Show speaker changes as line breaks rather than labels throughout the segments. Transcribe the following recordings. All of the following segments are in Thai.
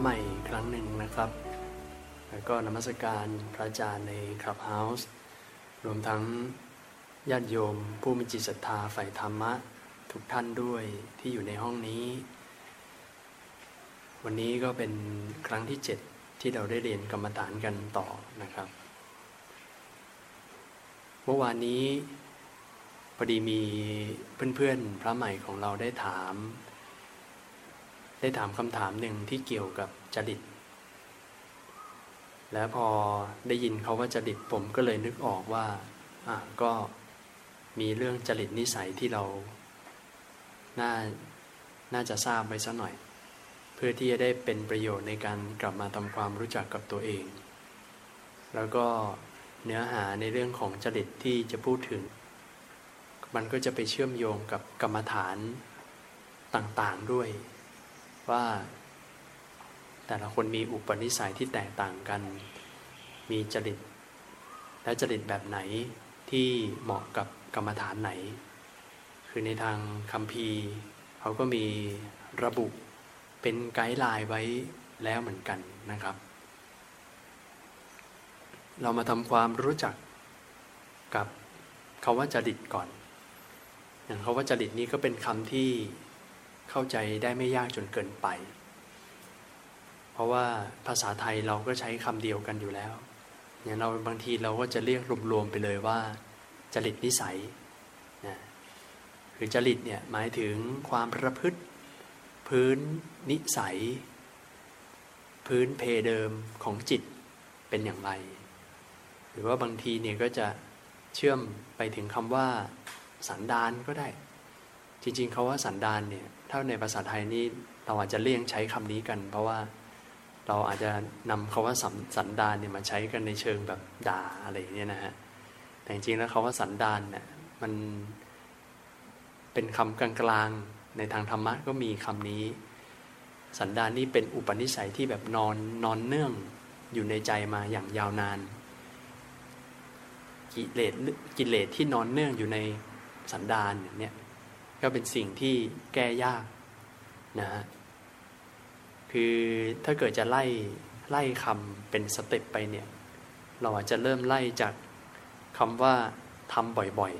ใหม่ครั้งหนึ่งนะครับ แล้วก็นมัสการพระอาจารย์ในคลับเฮาส์รวมทั้งญาติโยม ผู้มีจิตศรัทธาฝ่ายธรรมะ ทุกท่านด้วยที่อยู่ในห้องนี้ วันนี้ก็เป็นครั้งที่เจ็ดที่เราได้เรียนกรรมฐานกันต่อนะครับ เมื่อวานนี้พอดีมีเพื่อนๆพระใหม่ของเราได้ถาม ได้ถามคำถามหนึ่งที่เกี่ยวกับจริต แล้วพอได้ยินเขาว่าจริตผมก็เลยนึกออกว่าอะก็มีเรื่องจริตนิสัยที่เรา น่า น่าจะทราบไว้สักหน่อย เพื่อที่จะได้เป็นประโยชน์ในการกลับมาทำความรู้จักกับตัวเอง แล้วก็เนื้อหาในเรื่องของจริตที่จะพูดถึง มันก็จะไปเชื่อมโยงกับกรรมฐานต่างๆด้วย ว่า แต่ละคนมีอุปนิสัยที่แตกต่างกัน มีจริต และจริตแบบไหนที่เหมาะกับกรรมฐานไหน คือในทางคำพีเขาก็มีระบุเป็นไกด์ไลน์ไว้แล้วเหมือนกันนะครับ เรามาทำความรู้จักกับคาว่าจริตก่อน อย่างคาว่าจริตนี้ก็เป็นคำที่ เข้าใจได้ไม่ยากจนเกินไป เพราะว่าภาษาไทยเราก็ใช้คำเดียวกันอยู่แล้ว อย่างเราบางทีเราก็จะเรียกรวมๆไปเลยว่า จริตนิสัยนะคือจริตเนี่ยหมายถึงความประพฤติ พื้นนิสัย พื้นเพเดิมของจิตเป็นอย่างไร หรือว่าบางทีเนี่ยก็จะเชื่อมไปถึงคำว่าสันดานก็ได้ จริงๆเขาว่าสันดานเนี่ย ถ้าในภาษาไทยนี่เราอาจจะเลี่ยงใช้คำนี้กัน เพราะว่าเราอาจจะนำคาว่าสันดานเนี่ยมาใช้กันในเชิงแบบด่าอะไรเนี่ยนะฮะแต่จริงๆแล้วคาว่าสันดานเนี่ยมันเป็นคำกลางๆในทางธรรมะก็มีคำนี้ สันดานนี่เป็นอุปนิสัยที่แบบนอนนอนเนื่องอยู่ในใจมาอย่างยาวนาน กิเลสกิเลสที่นอนเนื่องอยู่ในสันดานเนี่ย ก็เป็นสิ่งที่แก้ยากนะฮะคือถ้าเกิดจะไล่ไล่คำเป็น step ไปเนี่ย เราอาจจะเริ่มไล่จากคำว่าทำบ่อย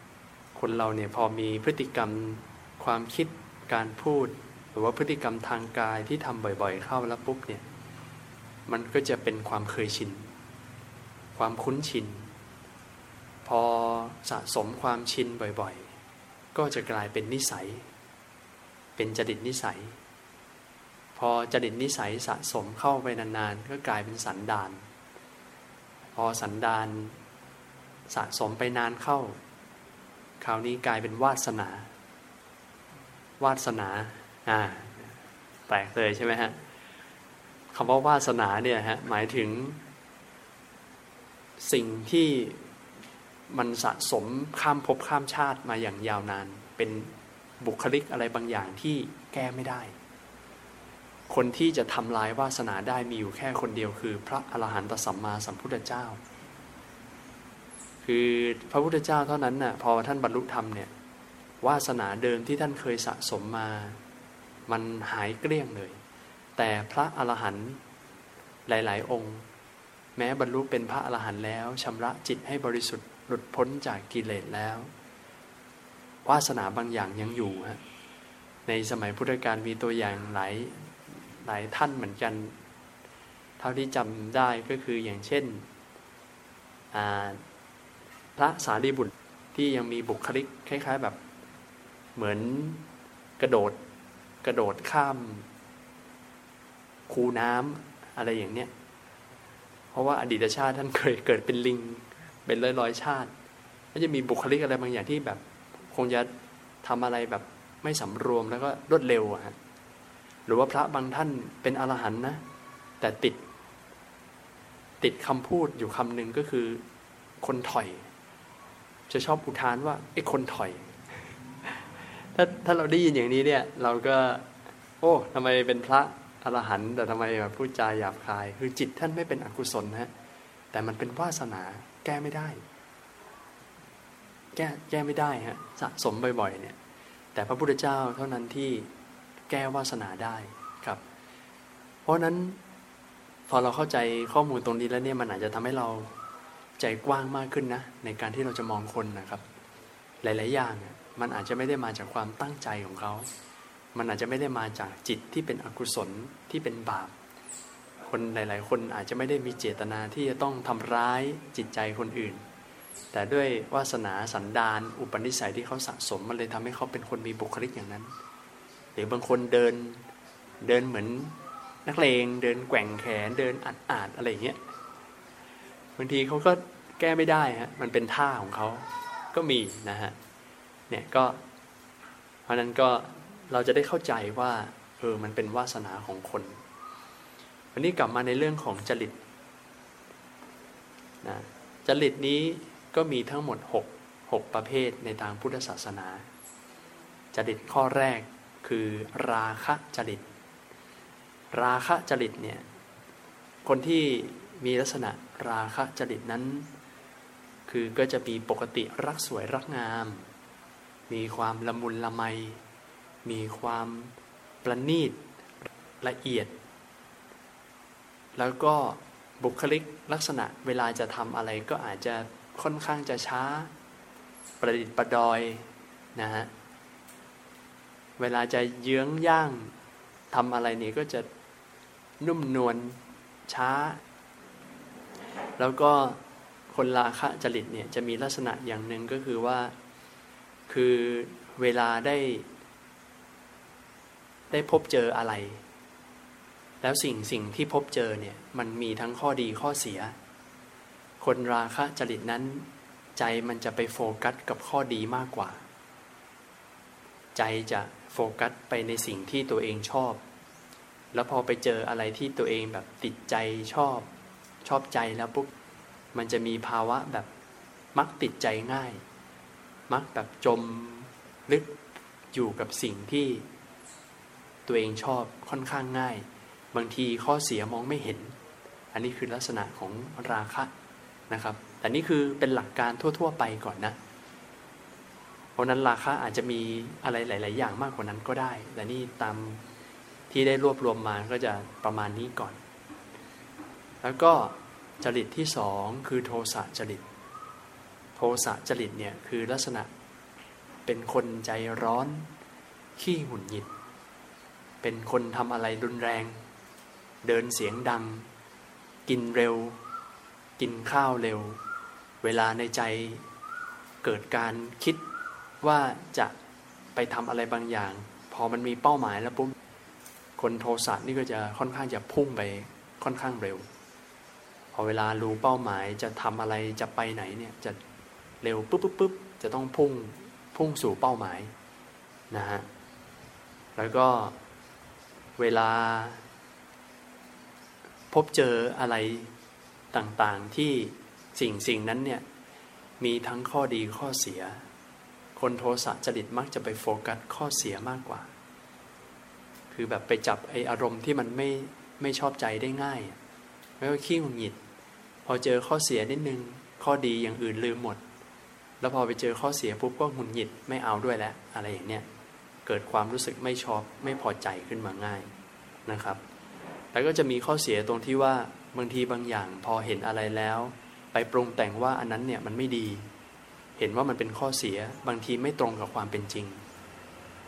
ๆ คนเราเนี่ยพอมีพฤติกรรมความคิดการพูด หรือว่าพฤติกรรมทางกายที่ทำบ่อยๆ เข้าแล้วปุ๊บเนี่ย มันก็จะเป็นความเคยชิน ความคุ้นชิน พอสะสมความชินบ่อยๆ ก็จะกลายเป็นนิสัย เป็นจดิตนิสัย พอจดิตนิสัยสะสมเข้าไปนานๆ ก็กลายเป็นสันดาน พอสันดานสะสมไปนานเข้า คราวนี้กลายเป็นวาสนา วาสนา อ่า แปลกเลยใช่ไหมฮะคำว่าวาสนาเนี่ยฮะหมายถึง สิ่งที่ มันสะสมข้ามภพข้ามชาติมาอย่างยาวนาน เป็นบุคลิกอะไรบางอย่างที่แก้ไม่ได้ คนที่จะทำลายวาสนาได้มีอยู่แค่คนเดียวคือ พระอรหันตสัมมาสัมพุทธเจ้า คือพระพุทธเจ้าเท่านั้นน่ะพอท่านบรรลุธรรมเนี่ยวาสนาเดิมที่ท่านเคยสะสมมา มันหายเกลี้ยงเลย แต่พระอรหันต์หลาย ๆ องค์ แม้บรรลุเป็นพระอรหันต์แล้วชำระจิตให้บริสุทธิ์ หลุดพ้นจากกิเลสแล้ว วาสนาบางอย่างยังอยู่ฮะในสมัยพุทธกาลมีตัวอย่างหลายหลายท่านเหมือนกัน เท่าที่จำได้ก็คืออย่างเช่นพระสารีบุตรที่ยังมีบุคลิกคล้ายๆแบบ เหมือนกระโดดกระโดดข้าม คูน้ำอะไรอย่างเนี้ยเพราะว่าอดีตชาติท่านเคยเกิดเป็นลิง เป็นร้อยร้อยชาติก็จะมีบุคลิกอะไรบางอย่างที่แบบ คงจะทำอะไรแบบไม่สำรวมแล้วก็รวดเร็วอะฮะหรือว่าพระบางท่านเป็นอรหันต์นะ แต่ติด ติดคำพูดอยู่คำหนึ่งก็คือ คนถอย จะชอบอุทานว่าไอ้คนถอย ถ้าถ้าเราได้ยินอย่างนี้เนี่ย เราก็ โอ้ทำไมเป็นพระอรหันต์แต่ทำไมแบบพูดจาหยาบคาย คือจิตท่านไม่เป็นอกุศลนะแต่มันเป็นวาสนา แก้ไม่ได้ แก้แก้ไม่ได้ฮะสะสมบ่อยๆ เนี่ย แต่พระพุทธเจ้าเท่านั้นที่แก้วาสนาได้ครับ เพราะนั้นพอเราเข้าใจข้อมูลตรงนี้แล้วเนี่ยมันอาจจะทำให้เราใจกว้างมากขึ้นนะ ในการที่เราจะมองคนนะครับ หลาย ๆ อย่างมันอาจจะไม่ได้มาจากความตั้งใจของเขา มันอาจจะไม่ได้มาจากจิตที่เป็นอกุศลที่เป็นบาป คนหลาย ๆ คนอาจจะไม่ได้มีเจตนาที่จะต้องทำร้ายจิตใจคนอื่น แต่ด้วยวาสนาสันดาน อุปนิสัยที่เขาสะสมมันเลยทำให้เขาเป็นคนมีบุคลิกอย่างนั้น หรือบางคนเดินเดินเหมือนนักเลงเดินแกว่งแขนเดินอัดอาดอะไรเงี้ยบางทีเขาก็แก้ไม่ได้ฮะมันเป็นท่าของเขาก็มีนะฮะเนี่ยก็ เพราะนั้นก็เราจะได้เข้าใจว่าเออมันเป็นวาสนาของคน วันนี้กลับมาในเรื่องของจริตนะจริตนี้ก็มีทั้งหมด 6 6 ประเภทในทางพุทธศาสนา จริตข้อแรกคือราคะจริต ราคะจริตเนี่ยคนที่มีลักษณะราคะจริตนั้น คือก็จะมีปกติรักสวยรักงาม มีความละมุนละไม มีความประณีตละเอียด แล้วก็บุคลิกลักษณะเวลาจะทำอะไรก็อาจจะค่อนข้างจะช้า ประดิษฐ์ประดอยนะฮะเวลาจะเยื้องย่างทำอะไรนี่ก็จะนุ่มนวลช้า แล้วก็คนราคะจริตเนี่ยจะมีลักษณะอย่างหนึ่งก็คือว่า คือเวลาได้ ได้พบเจออะไร แล้วสิ่งสิ่งที่พบเจอเนี่ยมันมีทั้งข้อดีข้อเสีย คนราคะจริตนั้น ใจมันจะไปโฟกัสกับข้อดีมากกว่า ใจจะโฟกัสไปในสิ่งที่ตัวเองชอบ แล้วพอไปเจออะไรที่ตัวเองแบบติดใจชอบ ชอบใจแล้วปุ๊บมันจะมีภาวะแบบมักติดใจง่าย มักแบบจมลึกอยู่กับสิ่งที่ตัวเองชอบค่อนข้างง่าย บางทีข้อเสียมองไม่เห็น อันนี้คือลักษณะของราคะนะครับ แต่นี่คือเป็นหลักการทั่ว ๆ ไปก่อนนะ เพราะนั้นราคาอาจจะมีอะไรหลาย ๆ อย่างมากกว่านั้นก็ได้ แต่นี่ตามที่ได้รวบรวมมาก็จะประมาณนี้ก่อน แล้วก็จริตที่สองคือโทสะจริต โทสะจริตเนี่ยคือลักษณะเป็นคนใจร้อน ขี้หงุดหงิด เป็นคนทำอะไรรุนแรง เดินเสียงดัง กินเร็ว กินข้าวเร็ว เวลาในใจเกิดการคิดว่าจะไปทำอะไรบางอย่าง พอมันมีเป้าหมายแล้วปุ๊บคนโทสะนี่ก็จะค่อนข้างจะพุ่งไปค่อนข้างเร็ว พอเวลารู้เป้าหมายจะทำอะไรจะไปไหนเนี่ยจะเร็วปุ๊บปุ๊บปุ๊บจะต้องพุ่งพุ่งสู่เป้าหมายนะฮะแล้วก็เวลา พบเจออะไรต่างๆที่สิ่งสิ่งนั้นเนี่ยมีทั้งข้อดีข้อเสีย คนโทสะจริตมักจะไปโฟกัสข้อเสียมากกว่า คือแบบไปจับไออารมณ์ที่มันไม่ไม่ชอบใจได้ง่ายไม่ว่าขี้หงุดหงิด พอเจอข้อเสียนิดนึง ข้อดีอย่างอื่นลืมหมด แล้วพอไปเจอข้อเสียปุ๊บก็หงุดหงิดไม่เอาด้วยแล้วอะไรอย่างเนี้ยเกิดความรู้สึกไม่ชอบไม่พอใจขึ้นมาง่ายนะครับ แล้วก็จะมีข้อเสียตรงที่ว่าบางทีบางอย่างพอเห็นอะไรแล้ว ไปปรุงแต่งว่าอันนั้นเนี่ยมันไม่ดี เห็นว่ามันเป็นข้อเสียบางทีไม่ตรงกับความเป็นจริง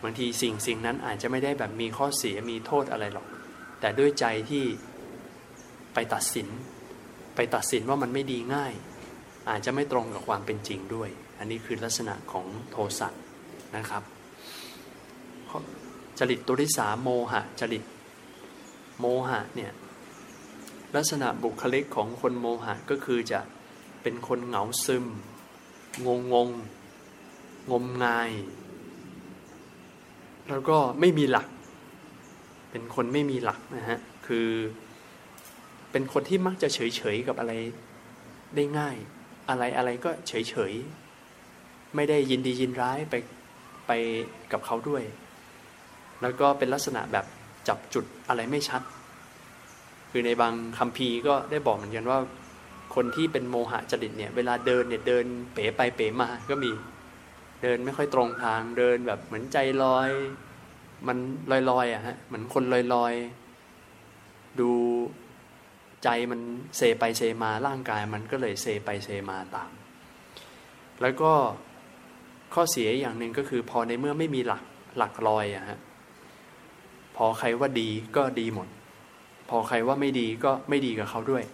บางทีสิ่งสิ่งนั้นอาจจะไม่ได้แบบมีข้อเสียมีโทษอะไรหรอก แต่ด้วยใจที่ไปตัดสิน ไปตัดสินว่ามันไม่ดีง่าย อาจจะไม่ตรงกับความเป็นจริงด้วย อันนี้คือลักษณะของโทสะนะครับจริตตัวที่สามโมหะจริต โมหะเนี่ยลักษณะบุคลิกของคนโมหะก็คือจะเป็นคนเหงาซึม งงงงงมงาย แล้วก็ไม่มีหลัก เป็นคนไม่มีหลักนะฮะ คือ เป็นคนที่มักจะเฉยเฉยกับอะไรได้ง่าย อะไรอะไรก็เฉยเฉยไม่ได้ยินดียินร้ายไปไปกับเขาด้วย แล้วก็เป็นลักษณะแบบ จับจุดอะไรไม่ชัด คือในบางคำพีก็ได้บอกเหมือนกันว่า คนที่เป็นโมหะจริตเนี่ยเวลาเดินเนี่ยเดินเป๋ไปเป๋มาก็มีเดินไม่ค่อยตรงทางเดินแบบเหมือนใจลอย มันลอยลอยอะฮะเหมือนคนลอยลอยใจมันเซไปเซมาร่างกายมันก็เลยเซไปเซมาตาม แล้วก็ข้อเสียอย่างหนึ่งก็คือพอในเมื่อไม่มีหลักหลักลอยอะฮะ พอใครว่าดีก็ดีหมด พอใครว่าไม่ดีก็ไม่ดีกับเขาด้วย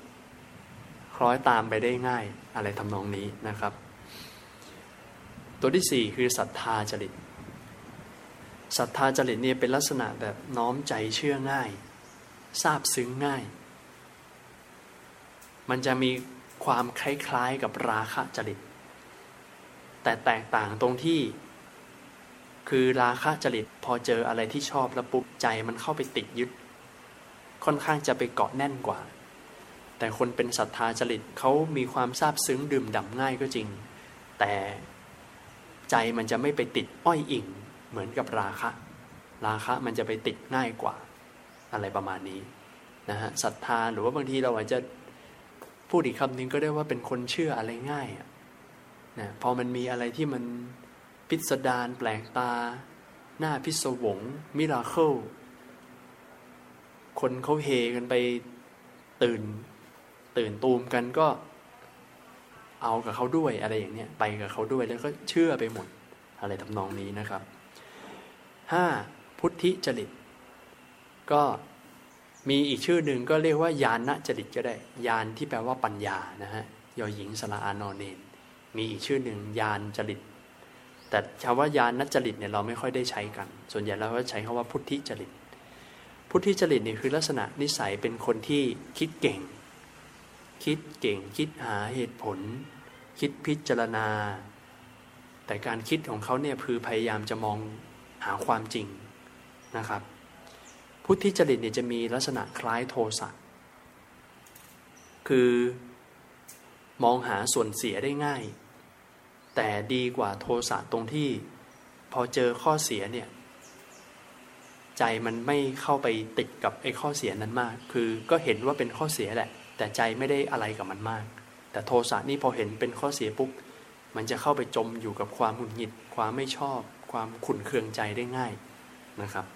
คล้อยตามไปได้ง่ายอะไรทำนองนี้นะครับ ตัวที่สี่คือศรัทธาจริตศรัทธาจริตเนี่ยเป็นลักษณะแบบน้อมใจเชื่อง่ายทราบซึ้งง่าย มันจะมีความคล้ายๆกับราคะจริต แต่แตกต่างตรงที่ คือราคะจริตพอเจออะไรที่ชอบแล้วปุ๊บใจมันเข้าไปติดยึด ค่อนข้างจะไปเกาะแน่นกว่า แต่คนเป็นศรัทธาจริตเขามีความซาบซึ้งดื่มด่ำง่ายก็จริง แต่ใจมันจะไม่ไปติดอ้อยอิ่งเหมือนกับราคะ ราคะมันจะไปติดง่ายกว่า อะไรประมาณนี้นะฮะศรัทธาหรือว่าบางทีเราอาจจะพูดอีกคำหนึ่งก็ได้ว่าเป็นคนเชื่ออะไรง่ายนะพอมันมีอะไรที่มัน พิสดารแปลกตา หน้าพิศวง มิราเคิลคนเขาเฮกันไปตื่น ตื่นตูมกันก็ เอากับเขาด้วยอะไรอย่างเนี้ยไปกับเขาด้วยแล้วก็เชื่อไปหมด อะไรทำนองนี้นะครับห้าพุทธิจริต ก็มีอีกชื่อหนึ่งก็เรียกว่ายานณจริตก็ได้ยานที่แปลว่าปัญญานะฮะยอหญิงสระอานอนเนนมีอีกชื่อหนึ่งยานจริต แต่คำว่ายานณจริตเนี่ยเราไม่ค่อยได้ใช้กัน ส่วนใหญ่เราก็ใช้คำว่าพุทธิจริต พุทธิจริตนี่ยคือลักษณะนิสัยเป็นคนที่คิดเก่ง คิดเก่ง คิดหาเหตุผล คิดพิจารณา แต่การคิดของเขาเนี่ยคือพยายามจะมองหาความจริงนะครับ พุทธิจริตเนี่ยจะมีลักษณะคล้ายโทสะคือมองหาส่วนเสียได้ง่าย แต่ดีกว่าโทสะตรงที่ พอเจอข้อเสียเนี่ย ใจมันไม่เข้าไปติดกับไอ้ข้อเสียนั้นมาก คือก็เห็นว่าเป็นข้อเสียแหละ แต่ใจไม่ได้อะไรกับมันมาก แต่โทสะนี่พอเห็นเป็นข้อเสียปุ๊บมันจะเข้าไปจมอยู่กับความหงุดหงิด ความไม่ชอบ ความขุ่นเคืองใจได้ง่ายนะครับ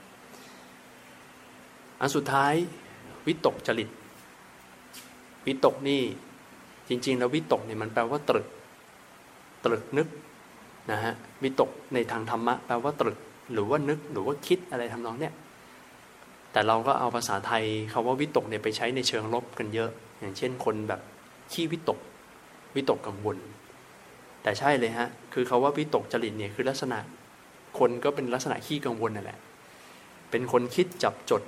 อันสุดท้ายวิตกจริต วิตกนี่จริง ๆ แล้ววิตกเนี่ยมันแปลว่าตรึก ตรึกนึกนะฮะวิตกในทางธรรมะแปลว่าตรึกหรือว่านึกหรือว่าคิดอะไรทำนองเนี้ยแต่เราก็เอาภาษาไทยคาว่าวิตกเนี่ยไปใช้ในเชิงลบกันเยอะ อย่างเช่นคนแบบขี้วิตก วิตกกังวล แต่ใช่เลยฮะคือคาว่าวิตกจริตเนี่ยคือลักษณะคนก็เป็นลักษณะขี้กังวลนั่นแหละ เป็นคนคิดจับจด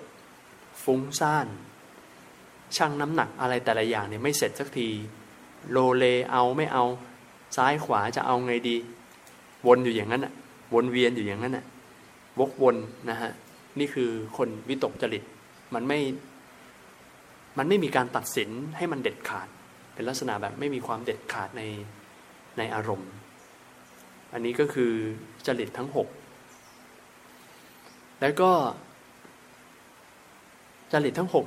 ฟุ้งซ่านช่างน้ำหนักอะไรแต่ละอย่างเนี่ยไม่เสร็จสักที โลเลเอาไม่เอา ซ้ายขวาจะเอาไงดี วนอยู่อย่างนั้นอะวนเวียนอยู่อย่างนั้นอะวกวนนะฮะนี่คือคนวิตกจริตมันไม่ มันไม่มีการตัดสินให้มันเด็ดขาด เป็นลักษณะแบบไม่มีความเด็ดขาดในในอารมณ์ อันนี้ก็คือจริตทั้งหกแล้วก็จริตทั้งหก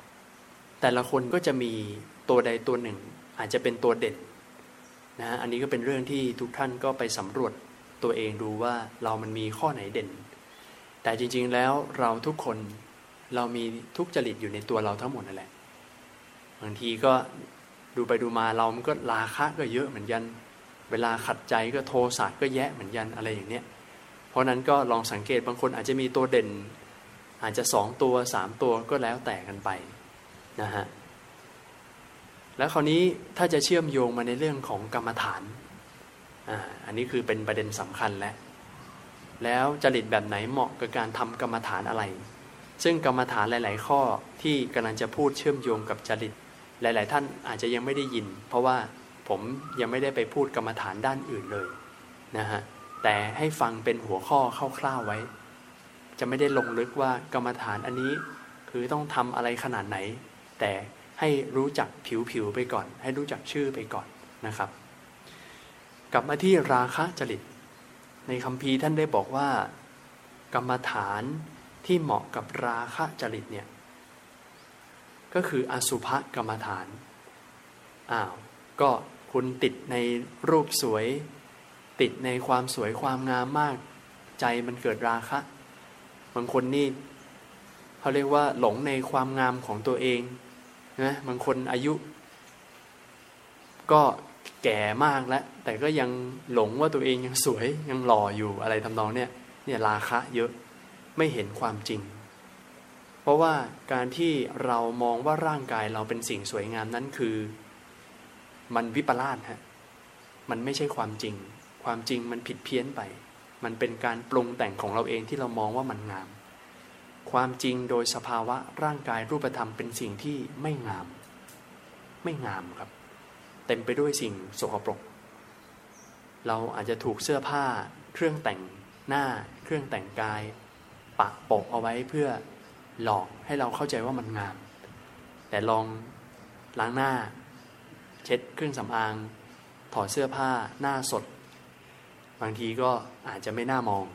แต่ละคนก็จะมีตัวใดตัวหนึ่ง อาจจะเป็นตัวเด่น นะฮะอันนี้ก็เป็นเรื่องที่ทุกท่านก็ไปสำรวจตัวเองดูว่าเรามันมีข้อไหนเด่น แต่จริงๆแล้วเราทุกคนเรามีทุกจริตอยู่ในตัวเราทั้งหมดนั่นแหละบางทีก็ดูไปดูมาเรามันก็ราคะก็เยอะเหมือนกัน เวลาขัดใจก็โทสะก็แยะเหมือนกันอะไรอย่างเนี้ยเพราะนั้นก็ลองสังเกตบางคนอาจจะมีตัวเด่น อาจจะสองตัวสามตัวก็แล้วแต่กันไปนะฮะ แล้วคราวนี้ถ้าจะเชื่อมโยงมาในเรื่องของกรรมฐานอ่าอันนี้คือเป็นประเด็นสำคัญแล้วแล้วจริตแบบไหนเหมาะกับการทำกรรมฐานอะไร ซึ่งกรรมฐานหลาย ๆ ข้อที่กำลังจะพูดเชื่อมโยงกับจริต หลาย ๆ ท่านอาจจะยังไม่ได้ยิน เพราะว่าผมยังไม่ได้ไปพูดกรรมฐานด้านอื่นเลยนะฮะแต่ให้ฟังเป็นหัวข้อคร่าวๆไว้ จะไม่ได้ลงลึกว่ากรรมฐานอันนี้คือต้องทำอะไรขนาดไหน แต่ ให้รู้จักผิวๆไปก่อน ให้รู้จักชื่อไปก่อนนะครับ กลับมาที่ราคะจริต ในคำพีท่านได้บอกว่า กรรมฐานที่เหมาะกับราคะจริตเนี่ยก็คืออสุภกรรมฐานอ้าวก็คุณติดในรูปสวย ติดในความสวยความงามมาก ใจมันเกิดราคะบางคนนี่เขาเรียกว่าหลงในความงามของตัวเอง นะบางคนอายุ ก็แก่มากแล้ว แต่ก็ยังหลงว่าตัวเองยังสวยยังหล่ออยู่อะไรทำนองเนี่ยเนี่ยราคะเยอะไม่เห็นความจริง เพราะว่าการที่เรามองว่าร่างกายเราเป็นสิ่งสวยงามนั้นคือ มันวิปลาสฮะมันไม่ใช่ความจริง ความจริงมันผิดเพี้ยนไป มันเป็นการปรุงแต่งของเราเองที่เรามองว่ามันงาม ความจริงโดยสภาวะร่างกายรูปธรรมเป็นสิ่งที่ไม่งาม ไม่งามครับ เต็มไปด้วยสิ่งสกปรก เราอาจจะถูกเสื้อผ้า เครื่องแต่งหน้า เครื่องแต่งกาย ปะปกเอาไว้เพื่อหลอกให้เราเข้าใจว่ามันงาม แต่ลองล้างหน้า เช็ดเครื่องสำอาง ถอดเสื้อผ้าหน้าสด บางทีก็อาจจะไม่น่ามอง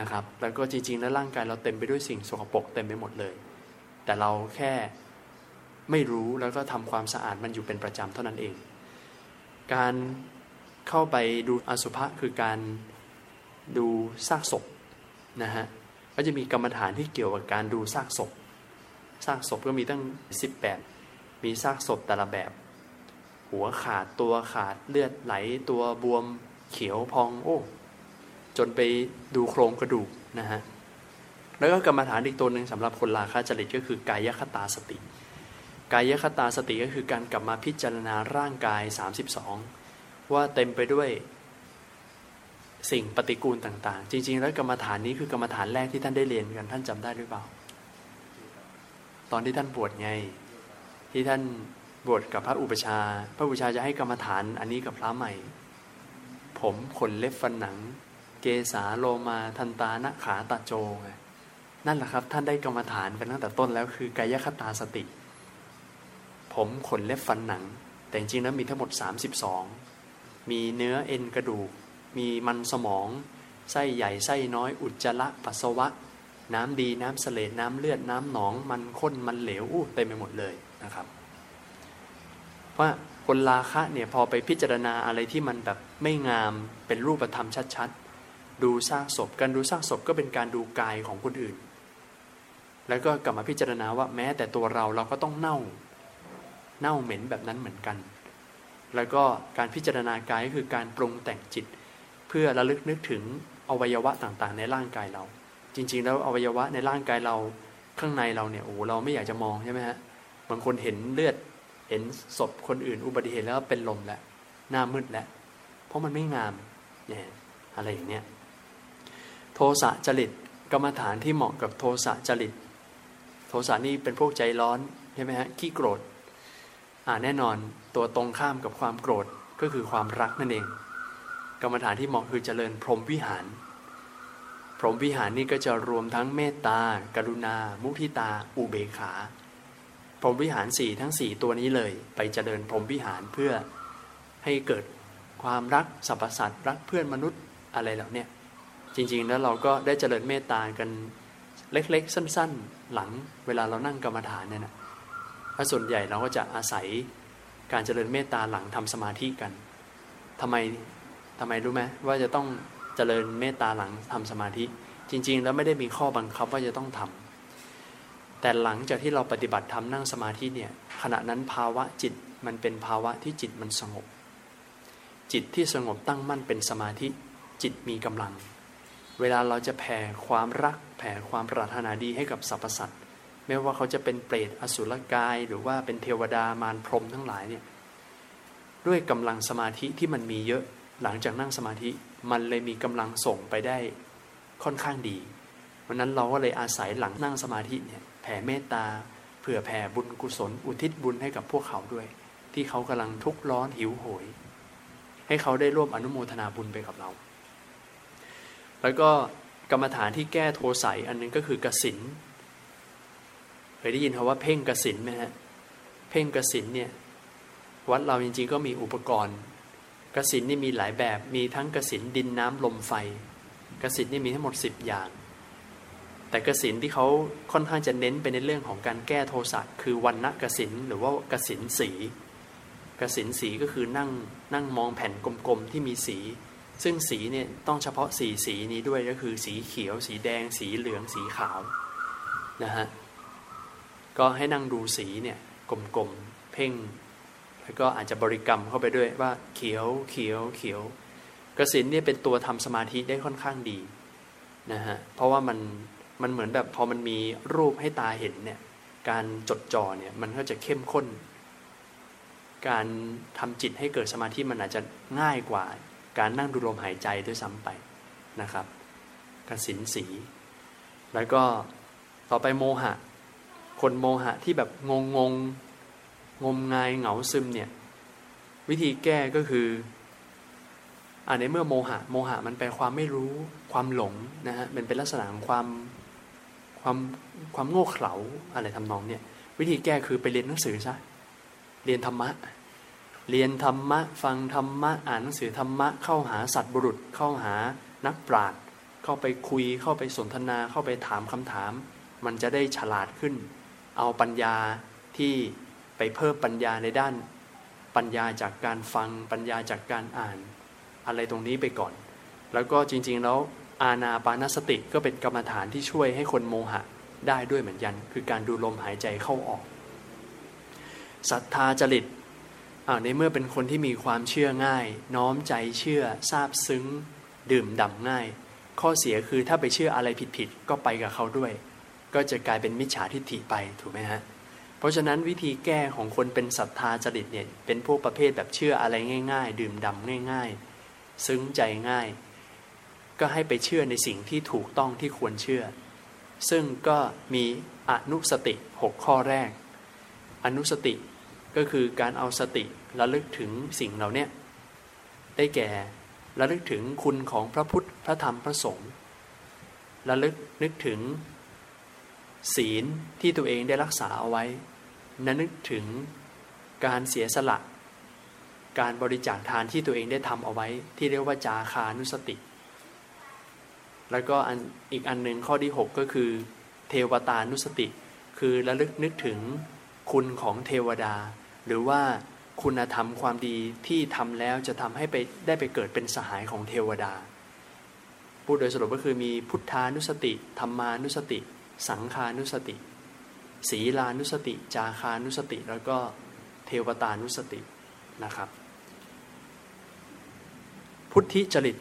นะครับ แล้วก็จริงๆ แล้วร่างกายเราเต็มไปด้วยสิ่งสกปรกเต็มไปหมดเลย แต่เราแค่ไม่รู้แล้วก็ทำความสะอาดมันอยู่เป็นประจำเท่านั้นเอง การเข้าไปดูอสุภะคือการดูซากศพนะฮะก็จะมีกรรมฐานที่เกี่ยวกับการดูซากศพซากศพก็มีตั้ง18มีซากศพแต่ละแบบ หัวขาดตัวขาดเลือดไหลตัวบวมเขียวพองโอ้ จนไปดูโครงกระดูกนะฮะแล้วก็กรรมฐานอีกตัวหนึ่งสำหรับคนราคาจริตก็คือกายคตาสติ กายคตาสติก็คือการกลับมาพิจารณาร่างกาย 32 ว่าเต็มไปด้วยสิ่งปฏิกูลต่างๆ จริง ๆ แล้วกรรมฐานนี้คือกรรมฐานแรกที่ท่านได้เรียนกันท่านจำได้หรือเปล่า ตอนที่ท่านบวชไง ที่ท่านบวชกับพระอุปชา พระอุปชาจะให้กรรมฐานอันนี้กับพระใหม่ ผมขนเล็บฟันหนัง เกสาโลมาทันตานะขาตาโจไงนั่นแหละครับ ท่านได้กรรมฐานเป็นตั้งแต่ต้นแล้วคือกายคตาสติ ผมขนเล็บฟันหนัง แต่จริงๆแล้วมีทั้งหมด 32 มีเนื้อเอ็นกระดูก มีมันสมอง ไส้ใหญ่ไส้น้อยอุจจาระปัสสาวะ น้ำดีน้ำเสลดน้ำเลือดน้ำหนอง มันข้นมันเหลวอู้เต็มไปหมดเลยนะครับว่าคนราคะเนี่ยพอไปพิจารณาอะไรที่มันแบบไม่งามเป็นรูปธรรมชัดๆ ดูซากศพ การดูซากศพก็เป็นการดูกายของคนอื่น แล้วก็กลับมาพิจารณาว่าแม้แต่ตัวเราเราก็ต้องเน่า เน่าเหม็นแบบนั้นเหมือนกัน แล้วก็การพิจารณากายก็คือการปรุงแต่งจิต เพื่อระลึกนึกถึงอวัยวะต่างๆ ในร่างกายเรา จริง ๆ แล้วอวัยวะในร่างกายเราข้างในเราเนี่ยโอ้เราไม่อยากจะมองใช่ไหมฮะบางคนเห็นเลือดเห็นศพคนอื่น อุบัติเหตุแล้วเป็นลมแล้วหน้ามืดแล้วเพราะมันไม่งามเนี่ยอะไรอย่างเนี้ย โทสะจริตกรรมฐานที่เหมาะกับโทสะจริต โทสะนี่เป็นพวกใจร้อนใช่ไหมฮะขี้โกรธอ่าแน่นอนตัวตรงข้ามกับความโกรธก็คือความรักนั่นเอง กรรมฐานที่เหมาะคือเจริญพรหมวิหาร พรหมวิหารนี่ก็จะรวมทั้งเมตตา กรุณา มุทิตา อุเบกขา พรหมวิหารสี่ทั้งสี่ตัวนี้เลย ไปเจริญพรหมวิหารเพื่อให้เกิดความรักสรรพสัตว์รักเพื่อนมนุษย์อะไรเหล่านี้ จริง ๆ แล้วเราก็ได้เจริญเมตตากันเล็ก ๆ สั้น ๆ หลังเวลาเรานั่งกรรมฐานเนี่ยนะถ้าส่วนใหญ่เราก็จะอาศัยการเจริญเมตตาหลังทำสมาธิกันทำไมทำไมรู้ไหมว่าจะต้องเจริญเมตตาหลังทำสมาธิ จริง ๆ แล้วไม่ได้มีข้อบังคับว่าจะต้องทำแต่หลังจากที่เราปฏิบัติทำนั่งสมาธิเนี่ยขณะนั้นภาวะจิตมันเป็นภาวะที่จิตมันสงบ จิตที่สงบตั้งมั่นเป็นสมาธิ จิตมีกำลัง เวลาเราจะแผ่ความรัก แผ่ความปรารถนาดีให้กับสรรพสัตว์ไม่ว่าเขาจะเป็นเปรตอสุรกาย หรือว่าเป็นเทวดามารพรมทั้งหลายเนี่ยด้วยกำลังสมาธิที่มันมีเยอะหลังจากนั่งสมาธิมันเลยมีกำลังส่งไปได้ค่อนข้างดีวันนั้นเราก็เลยอาศัยหลังนั่งสมาธิเนี่ยแผ่เมตตาเผื่อแผ่บุญกุศล อุทิศบุญให้กับพวกเขาด้วย ที่เขากำลังทุกข์ร้อนหิวโหย ให้เขาได้ร่วมอนุโมทนาบุญไปกับเรา แล้วก็กรรมฐานที่แก้โทสัยอันนึงก็คือกสินเคยได้ยินคำว่าเพ่งกสินไหมฮะเพ่งกสินเนี่ยวัดเราจริงๆก็มีอุปกรณ์กสินนี่มีหลายแบบมีทั้งกสินดินน้ำลมไฟกสินนี่มีทั้งหมดสิบอย่าง แต่กสินที่เขาค่อนข้างจะเน้นไปในเรื่องของการแก้โทสะคือวันณะกสินหรือว่ากสินสีกสินสีก็คือนั่งนั่งมองแผ่นกลมๆที่มีสี ซึ่งสีเนี่ยต้องเฉพาะสีสีนี้ด้วยก็คือสีเขียว สีแดง สีเหลืองสีขาวนะฮะก็ให้นั่งดูสีเนี่ยกลมๆเพ่ง แล้วก็อาจจะบริกรรมเข้าไปด้วยว่าเขียวเขียวเขียวกสินเนี่ยเป็นตัวทำสมาธิได้ค่อนข้างดีนะฮะเพราะว่ามันมันเหมือนแบบพอมันมีรูปให้ตาเห็นเนี่ยการจดจ่อเนี่ยมันก็จะเข้มข้น การทำจิตให้เกิดสมาธิมันอาจจะง่ายกว่า การนั่งดูลมหายใจด้วยซ้ำไปนะครับกสินสี แล้วก็ต่อไปโมหะ คนโมหะที่แบบงงงงมงายเหงาซึมเนี่ยวิธีแก้ก็คืออ่าในเมื่อโมหะ โมหะมันแปลความไม่รู้ความหลงนะฮะมันเป็นลักษณะของความความความโง่เขลาอะไรทำนองเนี่ยวิธีแก้คือไปเรียนหนังสือซะเรียนธรรมะ เรียนธรรมะ ฟังธรรมะ อ่านหนังสือธรรมะ เข้าหาสัตว์บุรุษ เข้าหานักปราชญ์เข้าไปคุย เข้าไปสนทนา เข้าไปถามคำถาม มันจะได้ฉลาดขึ้น เอาปัญญาที่ไปเพิ่มปัญญาในด้าน ปัญญาจากการฟัง ปัญญาจากการอ่าน อะไรตรงนี้ไปก่อน แล้วก็จริงๆแล้วอาณาปานสติก็เป็นกรรมฐานที่ช่วยให้คนโมหะได้ด้วยเหมือนกัน คือการดูลมหายใจเข้าออกศรัทธาจริต ในเมื่อเป็นคนที่มีความเชื่อง่าย น้อมใจเชื่อซาบซึ้ง ดื่มด่ำง่าย ข้อเสียคือถ้าไปเชื่ออะไรผิดๆก็ไปกับเขาด้วย ก็จะกลายเป็นมิจฉาทิฏฐิไปถูกไหมฮะเพราะฉะนั้นวิธีแก้ของคนเป็นศรัทธาจริตเนี่ยเป็นพวกประเภทแบบเชื่ออะไรง่าย ๆ ดื่มด่ำง่าย ๆ ซึ้งใจง่าย ก็ให้ไปเชื่อในสิ่งที่ถูกต้องที่ควรเชื่อ ซึ่งก็มีอนุสติหกข้อแรก อนุสติ ก็คือการเอาสติระลึกถึงสิ่งเหล่านี้ได้แก่ระลึกถึงคุณของพระพุทธพระธรรมพระสงฆ์ระลึกนึกถึง ศีลที่ตัวเองได้รักษาเอาไว้นนึกถึงการเสียสละ การบริจาคทานที่ตัวเองได้ทำเอาไว้ ที่เรียกว่าจาคานุสติ แล้วก็อันอีกอันหนึ่งข้อที่ 6 ก็คือ เทวตานุสติ คือระลึกนึกถึงคุณของเทวดา หรือว่าคุณธรรมความดีที่ทำแล้วจะทำให้ไปได้ไปเกิดเป็นสหายของเทวดา พูดโดยสรุปก็คือมีพุทธานุสติธรรมานุสติ สังคานุสติ ศีลานุสติ จาคานุสติ แล้วก็เทวตานุสตินะครับ พุทธิจริต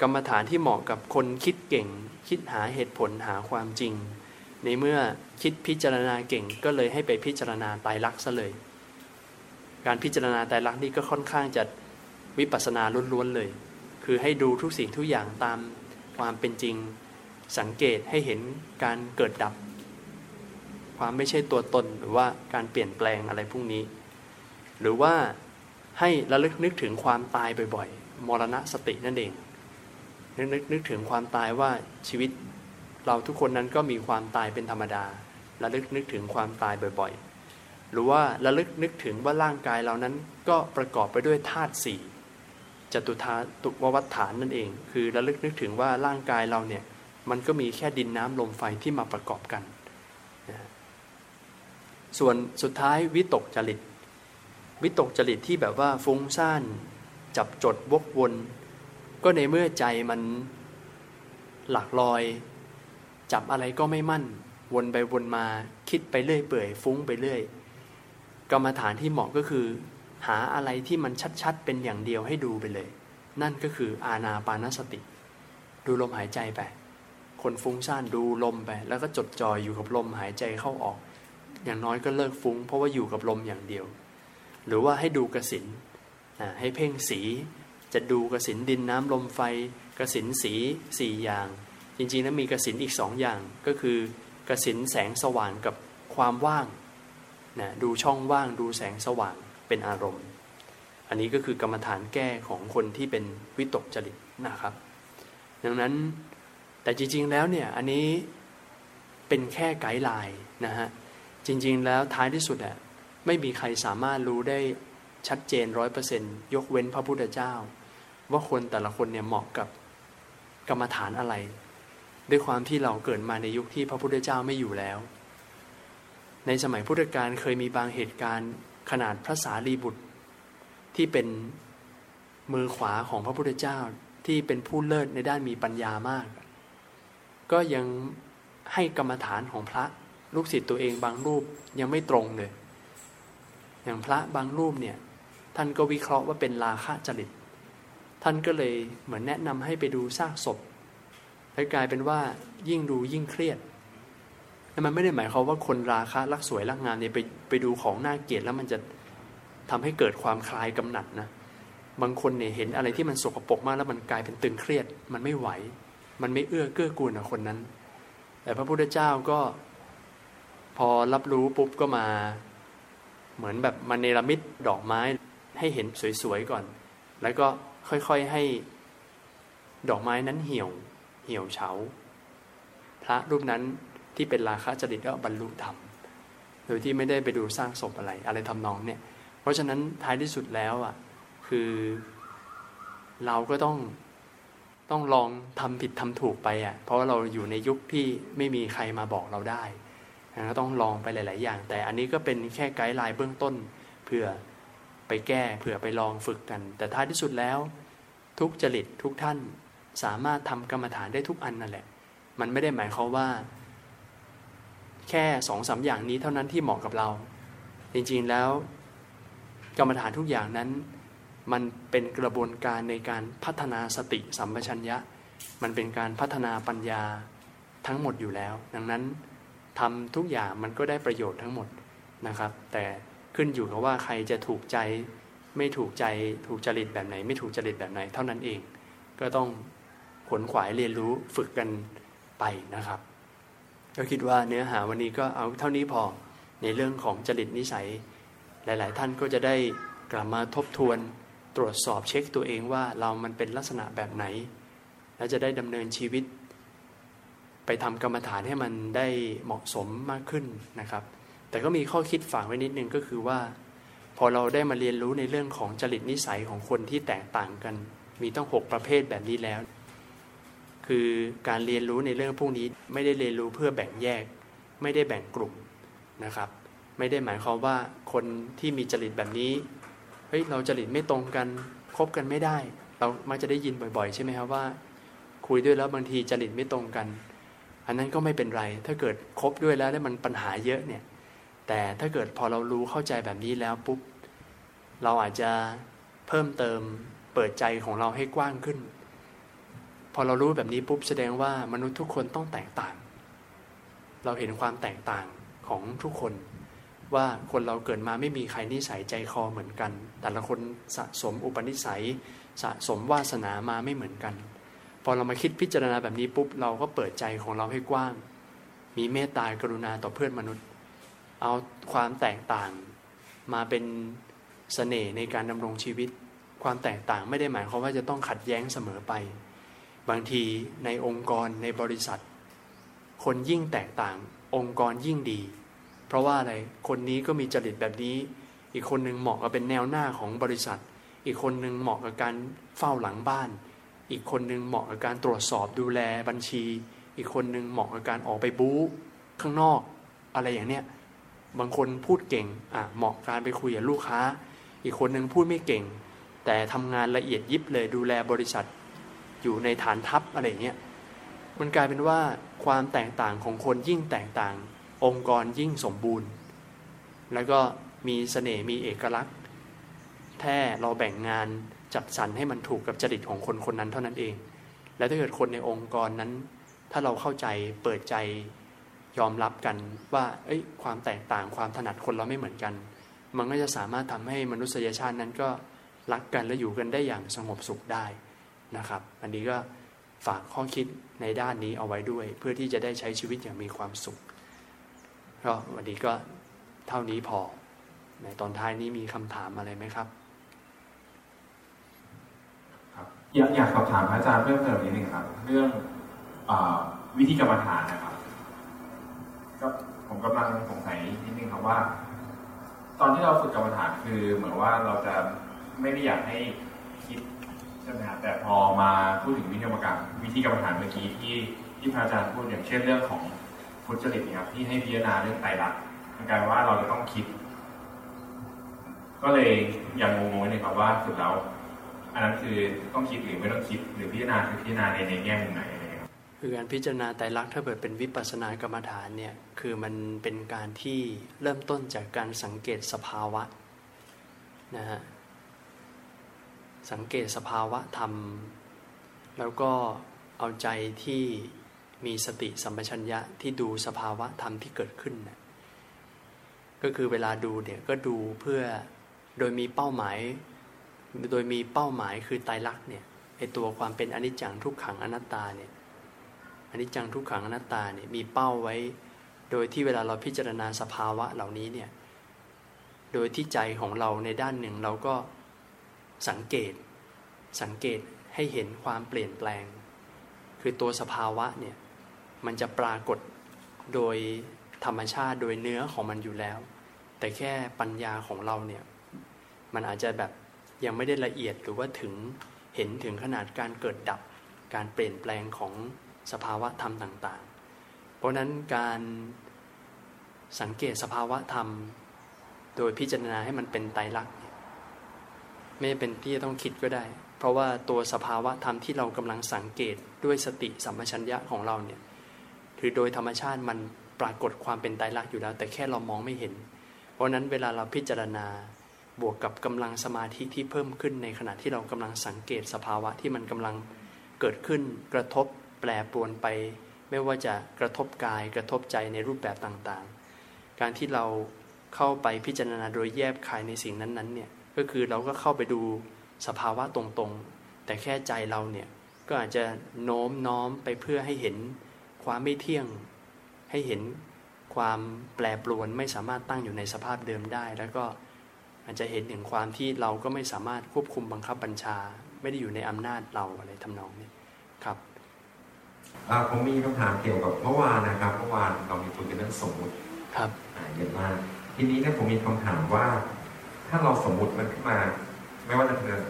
กรรมฐานที่เหมาะกับคนคิดเก่ง คิดหาเหตุผลหาความจริง ในเมื่อคิดพิจารณาเก่งก็เลยให้ไปพิจารณาตายรักซะเลย การพิจารณาตายรักนี่ก็ค่อนข้างจะวิปัสสนาล้วนๆเลย คือให้ดูทุกสิ่งทุกอย่างตามความเป็นจริง สังเกตให้เห็นการเกิดดับ ความไม่ใช่ตัวตนหรือว่าการเปลี่ยนแปลงอะไรพวกนี้ หรือว่าให้ระลึกนึกถึงความตายบ่อยๆ มรณะสตินั่นเอง นึกนึกนึกถึงความตายว่าชีวิตเราทุกคนนั้นก็มีความตายเป็นธรรมดา ระลึกนึกถึงความตายบ่อยๆ หรือว่าระลึกนึกถึงว่าร่างกายเรานั้นก็ประกอบไปด้วยธาตุสี่จตุธาตุววัฏฐานนั่นเอง คือระลึกนึกถึงว่าร่างกายเราเนี่ยมันก็มีแค่ดินน้ำลมไฟที่มาประกอบกัน ส่วนสุดท้ายวิตกจริต วิตกจริตที่แบบว่าฟุ้งซ่านจับจดวกวน ก็ในเมื่อใจมันหลักลอย จับอะไรก็ไม่มั่น วนไปวนมาคิดไปเรื่อยเปื่อยฟุ้งไปเรื่อย กรรมฐานที่เหมาะก็คือ หาอะไรที่มันชัดๆ เป็นอย่างเดียวให้ดูไปเลย นั่นก็คืออาณาปานสติ ดูลมหายใจไป คนฟุ้งซ่านดูลมไป แล้วก็จดจ่อยอยู่กับลมหายใจเข้าออก อย่างน้อยก็เลิกฟุ้ง เพราะว่าอยู่กับลมอย่างเดียว หรือว่าให้ดูกระสินให้เพ่งสี จะดูกระสินดินน้ำลมไฟกระสินสีสี่อย่าง จริงๆแล้วมีกระสินอีกสองอย่างก็คือกระสินแสงสว่างกับความว่าง นะดูช่องว่างดูแสงสว่างเป็นอารมณ์ อันนี้ก็คือกรรมฐานแก้ของคนที่เป็นวิตกจริตนะครับ ดังนั้นแต่จริงๆแล้วเนี่ยอันนี้เป็นแค่ไกด์ไลน์นะฮะจริงๆแล้วท้ายที่สุดอะไม่มีใครสามารถรู้ได้ชัดเจนร้อยเปอร์เซนยกเว้นพระพุทธเจ้า ว่าคนแต่ละคนเนี่ยเหมาะกับกรรมฐานอะไร ด้วยความที่เราเกิดมาในยุคที่พระพุทธเจ้าไม่อยู่แล้ว ในสมัยพุทธกาลเคยมีบางเหตุการณ์ขนาดพระสารีบุตร ที่เป็นมือขวาของพระพุทธเจ้าที่เป็นผู้เลิศในด้านมีปัญญามาก ก็ยังให้กรรมฐานของพระลูกศิษย์ตัวเองบางรูปยังไม่ตรงเลย อย่างพระบางรูปเนี่ย ท่านก็วิเคราะห์ว่าเป็นราคะจริต ท่านก็เลยเหมือนแนะนำให้ไปดูซากศพ แล้วกลายเป็นว่ายิ่งดูยิ่งเครียด มันไม่ได้หมายความว่าคนราคะรักสวยรักงามเนี่ยไปไปดูของน่าเกลียดแล้วมันจะทำให้เกิดความคลายกำหนัดนะบางคนเนี่ยเห็นอะไรที่มันสกปรกมากแล้วมันกลายเป็นตึงเครียด มันไม่ไหว มันไม่เอื้อเกื้อกูลกับคนนั้น แต่พระพุทธเจ้าก็พอรับรู้ปุ๊บก็มา เหมือนแบบมาเนรมิตดอกไม้ให้เห็นสวยๆก่อน แล้วก็ค่อยๆให้ดอกไม้นั้นเหี่ยว เหี่ยวเฉา พระรูปนั้น ที่เป็นราคะจริตก็บรรลุธรรมโดยที่ไม่ได้ไปดูสร้างศพอะไร อะไรทำนองเนี่ย เพราะฉะนั้นท้ายที่สุดแล้วอะคือเราก็ต้องต้องลองทำผิดทำถูกไปอะเพราะว่าเราอยู่ในยุคที่ไม่มีใครมาบอกเราได้ก็ต้องลองไปหลาย ๆ อย่าง แต่อันนี้ก็เป็นแค่ไกด์ไลน์เบื้องต้นเพื่อไปแก้เผื่อไปลองฝึกกัน แต่ท้ายที่สุดแล้ว ทุกจริตทุกท่านสามารถทำกรรมฐานได้ทุกอันนั่นแหละ มันไม่ได้หมายความว่า แค่สองสาอย่างนี้เท่านั้นที่เหมาะกับเรา จริงๆแล้วกรรมฐานทุกอย่างนั้น มันเป็นกระบวนการในการพัฒนาสติสัมปชัญญะ มันเป็นการพัฒนาปัญญาทั้งหมดอยู่แล้ว ดังนั้นทำทุกอย่างมันก็ได้ประโยชน์ทั้งหมดนะครับ แต่ขึ้นอยู่กับว่าใครจะถูกใจไม่ถูกใจถูกจริตแบบไหน ไม่ถูกจริตแบบไหนเท่านั้นเอง ก็ต้องขนขวายเรียนรู้ฝึกกันไปนะครับ ก็คิดว่าเนื้อหาวันนี้ก็เอาเท่านี้พอในเรื่องของจริตนิสัย หลาย ๆ ท่านก็จะได้กลับมาทบทวนตรวจสอบเช็คตัวเองว่าเรามันเป็นลักษณะแบบไหน และจะได้ดำเนินชีวิต ไปทำกรรมฐานให้มันได้เหมาะสมมากขึ้นนะครับ แต่ก็มีข้อคิดฝากไว้นิดนึงก็คือว่า พอเราได้มาเรียนรู้ในเรื่องของจริตนิสัยของคนที่แตกต่างกัน มีต้องหกประเภทแบบนี้แล้ว คือการเรียนรู้ในเรื่องพวกนี้ไม่ได้เรียนรู้เพื่อแบ่งแยก ไม่ได้แบ่งกลุ่มนะครับ ไม่ได้หมายความว่าคนที่มีจริตแบบนี้เฮ้ยเราจริตไม่ตรงกันคบกันไม่ได้ เรามักจะได้ยินบ่อย ๆ ใช่ไหมครับว่า คุยด้วยแล้วบางทีจริตไม่ตรงกัน อันนั้นก็ไม่เป็นไร ถ้าเกิดคบด้วยแล้วแล้วมันปัญหาเยอะเนี่ยแต่ถ้าเกิดพอเรารู้เข้าใจแบบนี้แล้วปุ๊บเราอาจจะเพิ่มเติมเปิดใจของเราให้กว้างขึ้น พอเรารู้แบบนี้ปุ๊บแสดงว่ามนุษย์ทุกคนต้องแตกต่าง เราเห็นความแตกต่างของทุกคน ว่าคนเราเกิดมาไม่มีใครนิสัยใจคอเหมือนกัน แต่ละคนสะสมอุปนิสัย สะสมวาสนามาไม่เหมือนกัน พอเรามาคิดพิจารณาแบบนี้ปุ๊บเราก็เปิดใจของเราให้กว้าง มีเมตตากรุณาต่อเพื่อนมนุษย์ เอาความแตกต่างมาเป็นสเสน่ห์ในการดำรงชีวิต ความแตกต่างไม่ได้หมายความว่าจะต้องขัดแย้งเสมอไป บางทีในองค์กรในบริษัท คนยิ่งแตกต่าง องค์กรยิ่งดี เพราะว่าอะไรคนนี้ก็มีจริตแบบนี้ อีกคนหนึ่งเหมาะกับเป็นแนวหน้าของบริษัท อีกคนหนึ่งเหมาะกับการเฝ้าหลังบ้าน อีกคนหนึ่งเหมาะกับการตรวจสอบดูแลบัญชี อีกคนหนึ่งเหมาะกับการออกไปบู๊ข้างนอก อะไรอย่างเนี้ยบางคนพูดเก่งอะเหมาะการไปคุยกับลูกค้า อีกคนหนึ่งพูดไม่เก่ง แต่ทำงานละเอียดยิบเลยดูแลบริษัท อยู่ในฐานทัพอะไรเงี้ยมันกลายเป็นว่าความแตกต่างของคนยิ่งแตกต่าง องค์กรยิ่งสมบูรณ์ แล้วก็มีสเสน่ห์มีเอกลักษณ์ แท้เราแบ่งงานจัดสรรให้มันถูกกับจริตของคนคนนั้นเท่านั้นเอง แล้วถ้าเกิดคนในองค์กรนั้น ถ้าเราเข้าใจเปิดใจยอมรับกันว่าเอ้ยความแตกต่างความถนัดคนเราไม่เหมือนกัน มันก็จะสามารถทำให้มนุษยชาตินั้นก็รักกันและอยู่กันได้อย่างสงบสุขได้ นะครับ อันนี้ก็ฝากข้อคิดในด้านนี้เอาไว้ด้วย เพื่อที่จะได้ใช้ชีวิตอย่างมีความสุขก็วันนี้ก็เท่านี้พอ ในตอนท้ายนี้มีคำถามอะไรไหมครับ
ครับ อยากอยากสอบถามอาจารย์เพิ่มเติมนิดนึงครับ เรื่องอวิธีกรรมฐานนะครับก็ผมกำลังสงสัยนิดนึงครับว่า ตอนที่เราฝึกกรรมฐานคือเหมือนว่าเราจะไม่ได้อยากให้ ใช่ไหมครับแต่พอมาพูดถึงวิธีกรรมการวิธีกรรมฐานเมื่อกี้ที่ที่พระอาจารย์พูดอย่างเช่นเรื่องของพุทธจริตนี่ยครับที่ให้พิจารณาเรื่องไตรลักษณ์มันกลายว่าเราจะต้องคิด ก็เลยยังงงๆนิดครับว่าสุดแล้วอันนั้นคือต้องคิดหรือไม่ต้องคิดหรือพิจารณาคือพิจารณาในในแง่มุมไหนอะไรครับ
คือการพิจารณาไตรลักษณ์ถ้าเกิดเป็นวิปัสสนากรรมฐานเนี่ยคือมันเป็นการที่เริ่มต้นจากการสังเกตสภาวะนะฮะ สังเกตสภาวะธรรม แล้วก็เอาใจที่มีสติสัมปชัญญะที่ดูสภาวะธรรมที่เกิดขึ้นนะก็คือเวลาดูเนี่ยก็ดูเพื่อโดยมีเป้าหมาย โดยมีเป้าหมายคือไตรลักษณ์เนี่ยไอตัวความเป็นอนิจจังทุกขังอนัตตาเนี่ยอนิจจังทุกขังอนัตตาเนี่ยมีเป้าไว้ โดยที่เวลาเราพิจารณาสภาวะเหล่านี้เนี่ยโดยที่ใจของเราในด้านหนึ่งเราก็ สังเกต สังเกตให้เห็นความเปลี่ยนแปลง คือตัวสภาวะเนี่ยมันจะปรากฏโดยธรรมชาติโดยเนื้อของมันอยู่แล้ว แต่แค่ปัญญาของเราเนี่ยมันอาจจะแบบยังไม่ได้ละเอียดหรือว่าถึงเห็นถึงขนาดการเกิดดับ การเปลี่ยนแปลงของสภาวะธรรมต่าง ๆ เพราะนั้นการสังเกตสภาวะธรรม โดยพิจารณาให้มันเป็นไตรลักษณ์ ไม่เป็นที่จะต้องคิดก็ได้ เพราะว่าตัวสภาวะธรรมที่เรากำลังสังเกตด้วยสติสัมปชัญญะของเราเนี่ยคือโดยธรรมชาติมันปรากฏความเป็นไตรลักษณ์อยู่แล้ว แต่แค่เรามองไม่เห็น เพราะนั้นเวลาเราพิจารณาบวกกับกำลังสมาธิที่เพิ่มขึ้นในขณะที่เรากำลังสังเกตสภาวะที่มันกำลังเกิดขึ้นกระทบแปรปรวนไป ไม่ว่าจะกระทบกายกระทบใจในรูปแบบต่างๆ การที่เราเข้าไปพิจารณาโดยแยบคายในสิ่งนั้นๆเนี่ย ก็คือเราก็เข้าไปดูสภาวะตรงๆ แต่แค่ใจเราเนี่ยก็อาจจะโน้มน้อมไปเพื่อให้เห็นความไม่เที่ยง ให้เห็นความแปรปรวนไม่สามารถตั้งอยู่ในสภาพเดิมได้ แล้วก็อาจจะเห็นถึงความที่เราก็ไม่สามารถควบคุมบังคับบัญชา ไม่ได้อยู่ในอำนาจเราอะไรทำนองนี้ครับ
ผมมีคำถามเกี่ยวกับเมื่อวานนะครับเมื่อวานเรามีคุยกันเรื่องสมมุติ
ครับ
เยอะมากทีนี้เนี่ยผมมีคำถามว่า ถ้าเราสมมุติมันขึ้นมา ไม่ว่าจะเป็น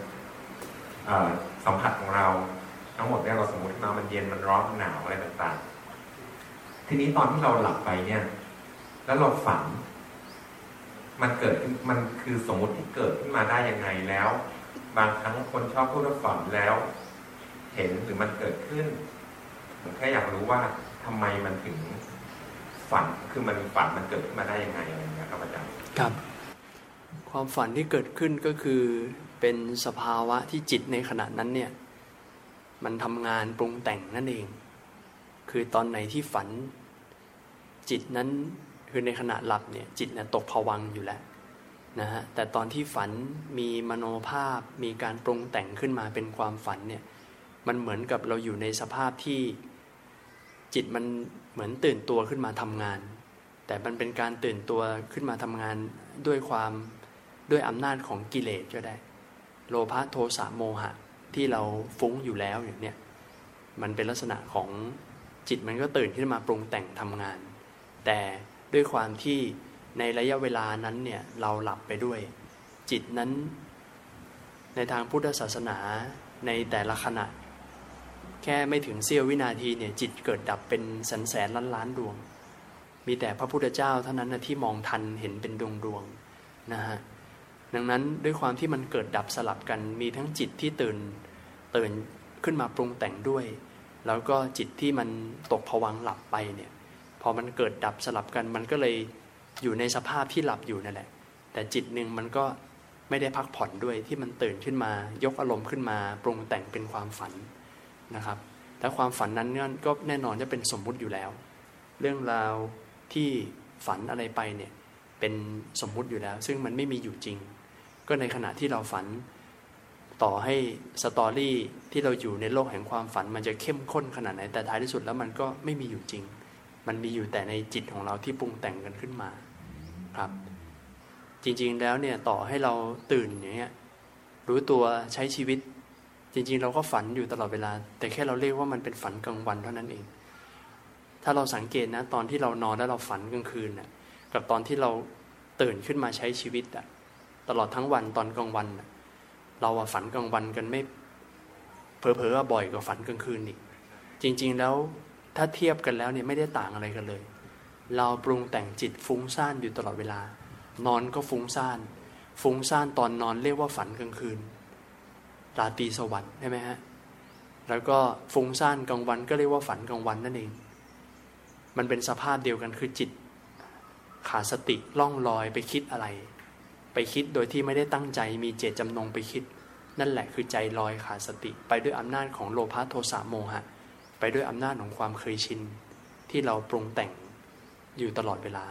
สัมผัสของเรา ทั้งหมดเนี่ยเราสมมติขึ้นมามันเย็นมันร้อนมันหนาวอะไรต่างๆ ทีนี้ตอนที่เราหลับไปเนี่ย แล้วเราฝัน มันเกิดมันคือสมมติที่เกิดขึ้นมาได้ยังไงแล้ว บางครั้งคนชอบพูดว่าฝันแล้ว เห็นหรือมันเกิดขึ้นผมแค่อยากรู้ว่าทำไมมันถึงฝันคือมันฝันมันเกิดขึ้นมาได้ยังไงอะไรเงี้ยครับอาจารย์
ครับ ความฝันที่เกิดขึ้นก็คือเป็นสภาวะที่จิตในขณะนั้นเนี่ยมันทำงานปรุงแต่งนั่นเอง คือตอนไหนที่ฝัน จิตนั้นคือในขณะหลับเนี่ยจิตเนี่ยตกผวังอยู่แล้วนะฮะแต่ตอนที่ฝันมีมโนภาพมีการปรุงแต่งขึ้นมาเป็นความฝันเนี่ยมันเหมือนกับเราอยู่ในสภาพที่จิตมันเหมือนตื่นตัวขึ้นมาทำงาน แต่มันเป็นการตื่นตัวขึ้นมาทำงานด้วยความ ด้วยอำนาจของกิเลสก็ได้ โลภะโทสะโมหะที่เราฟุ้งอยู่แล้วอย่างเนี้ยมันเป็นลักษณะของจิตมันก็ตื่นขึ้นมาปรุงแต่งทำงาน แต่ด้วยความที่ในระยะเวลานั้นเนี่ยเราหลับไปด้วย จิตนั้น ในทางพุทธศาสนาในแต่ละขณะ แค่ไม่ถึงเสี้ยววินาทีเนี่ยจิตเกิดดับเป็นแสนแสนล้านล้านดวง มีแต่พระพุทธเจ้าเท่านั้นนะที่มองทันเห็นเป็นดวงดวงนะฮะ ดังนั้นด้วยความที่มันเกิดดับสลับกันมีทั้งจิตที่ตื่นตื่นขึ้นมาปรุงแต่งด้วย แล้วก็จิตที่มันตกผวังหลับไปเนี่ยพอมันเกิดดับสลับกันมันก็เลยอยู่ในสภาพที่หลับอยู่นั่นแหละ แต่จิตหนึ่งมันก็ไม่ได้พักผ่อนด้วยที่มันตื่นขึ้นมา ยกอารมณ์ขึ้นมาปรุงแต่งเป็นความฝันนะครับและความฝันนั้นเนก็แน่นอนจะเป็นสมมุติอยู่แล้ว เรื่องราวที่ฝันอะไรไปเนี่ยเป็นสมมุติอยู่แล้ว ซึ่งมันไม่มีอยู่จริง ก็ในขณะที่เราฝัน ต่อให้สตอรี่ที่เราอยู่ในโลกแห่งความฝัน มันจะเข้มข้นขนาดไหน แต่ท้ายที่สุดแล้วมันก็ไม่มีอยู่จริง มันมีอยู่แต่ในจิตของเราที่ปรุงแต่งกันขึ้นมาครับ จริงๆแล้วเนี่ยต่อให้เราตื่นอย่างเงี้ยรู้ตัวใช้ชีวิต จริงๆ เราก็ฝันอยู่ตลอดเวลา แต่แค่เราเรียกว่ามันเป็นฝันกลางวันเท่านั้นเอง ถ้าเราสังเกตนะ ตอนที่เรานอนแล้วเราฝันกลางคืนน่ะกับตอนที่เราตื่นขึ้นมาใช้ชีวิตอะ ตลอดทั้งวันตอนกลางวัน เราฝันกลางวันกันไม่เผลอๆบ่อยกว่าฝันกลางคืนอีกจริงๆแล้วถ้าเทียบกันแล้วเนี่ยไม่ได้ต่างอะไรกันเลย เราปรุงแต่งจิตฟุ้งซ่านอยู่ตลอดเวลา นอนก็ฟุ้งซ่าน ฟุ้งซ่านตอนนอนเรียกว่าฝันกลางคืนราตรีสวัสดิ์ใช่ไหมฮะแล้วก็ฟุ้งซ่านกลางวันก็เรียกว่าฝันกลางวันนั่นเอง มันเป็นสภาพเดียวกันคือจิต ขาดสติล่องลอยไปคิดอะไร ไปคิดโดยที่ไม่ได้ตั้งใจมีเจตจำนงไปคิด นั่นแหละคือใจลอยขาดสติ ไปด้วยอำนาจของโลภะโทสะโมหะ ไปด้วยอำนาจของความเคยชิน ที่เราปรุงแต่งอยู่ตลอดเวลา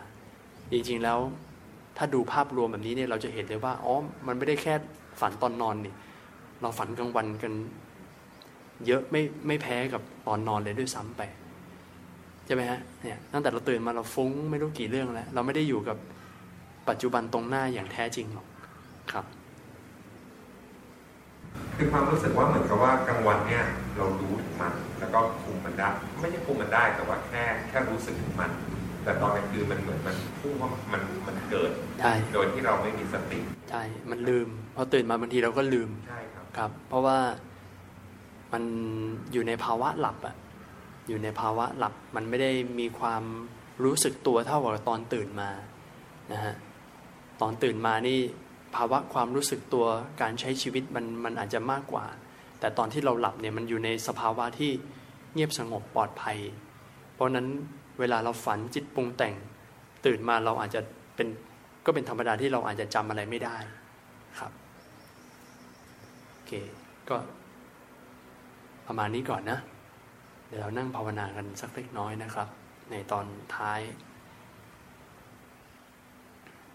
จริงๆแล้วถ้าดูภาพรวมแบบนี้เนี่ยเราจะเห็นเลยว่าอ๋อมันไม่ได้แค่ฝันตอนนอนนี่เราฝันกลางวันกัน เยอะไม่ไม่แพ้กับตอนนอนเลยด้วยซ้ำไปใช่ไหมฮะเนี่ยตั้งแต่เราตื่นมาเราฟุ้งไม่รู้กี่เรื่องแล้ว เราไม่ได้อยู่กับ ปัจจุบันตรงหน้าอย่างแท้จริงหรอกครับ
คือความรู้สึกว่าเหมือนกับว่ากลางวันเนี่ย เรารู้ถึงมัน แล้วก็คุมมันได้ไม่ใช่คุมมันได้แต่ว่าแค่แค่รู้สึกถึงมัน แต่ตอนกลางคืนมันเหมือนมันพุ่งว่ามันมันเกิด
ใช่
โดยที่เราไม่มีสติ
ใช่มันลืมพอตื่นมาบางทีเราก็ลืม
ใช่ครับ
ครับ เพราะว่ามันอยู่ในภาวะหลับอะอยู่ในภาวะหลับมันไม่ได้มีความรู้สึกตัวเท่ากับตอนตื่นมานะฮะ ตอนตื่นมานี่ภาวะความรู้สึกตัวการใช้ชีวิตมันมันอาจจะมากกว่า แต่ตอนที่เราหลับเนี่ยมันอยู่ในสภาวะที่เงียบสงบปลอดภัย เพราะนั้นเวลาเราฝันจิตปรุงแต่ง ตื่นมาเราอาจจะเป็นก็เป็นธรรมดาที่เราอาจจะจำอะไรไม่ได้ครับโอเคก็ประมาณนี้ก่อนนะ เดี๋ยวเรานั่งภาวนากันสักเล็กน้อยนะครับ ในตอนท้าย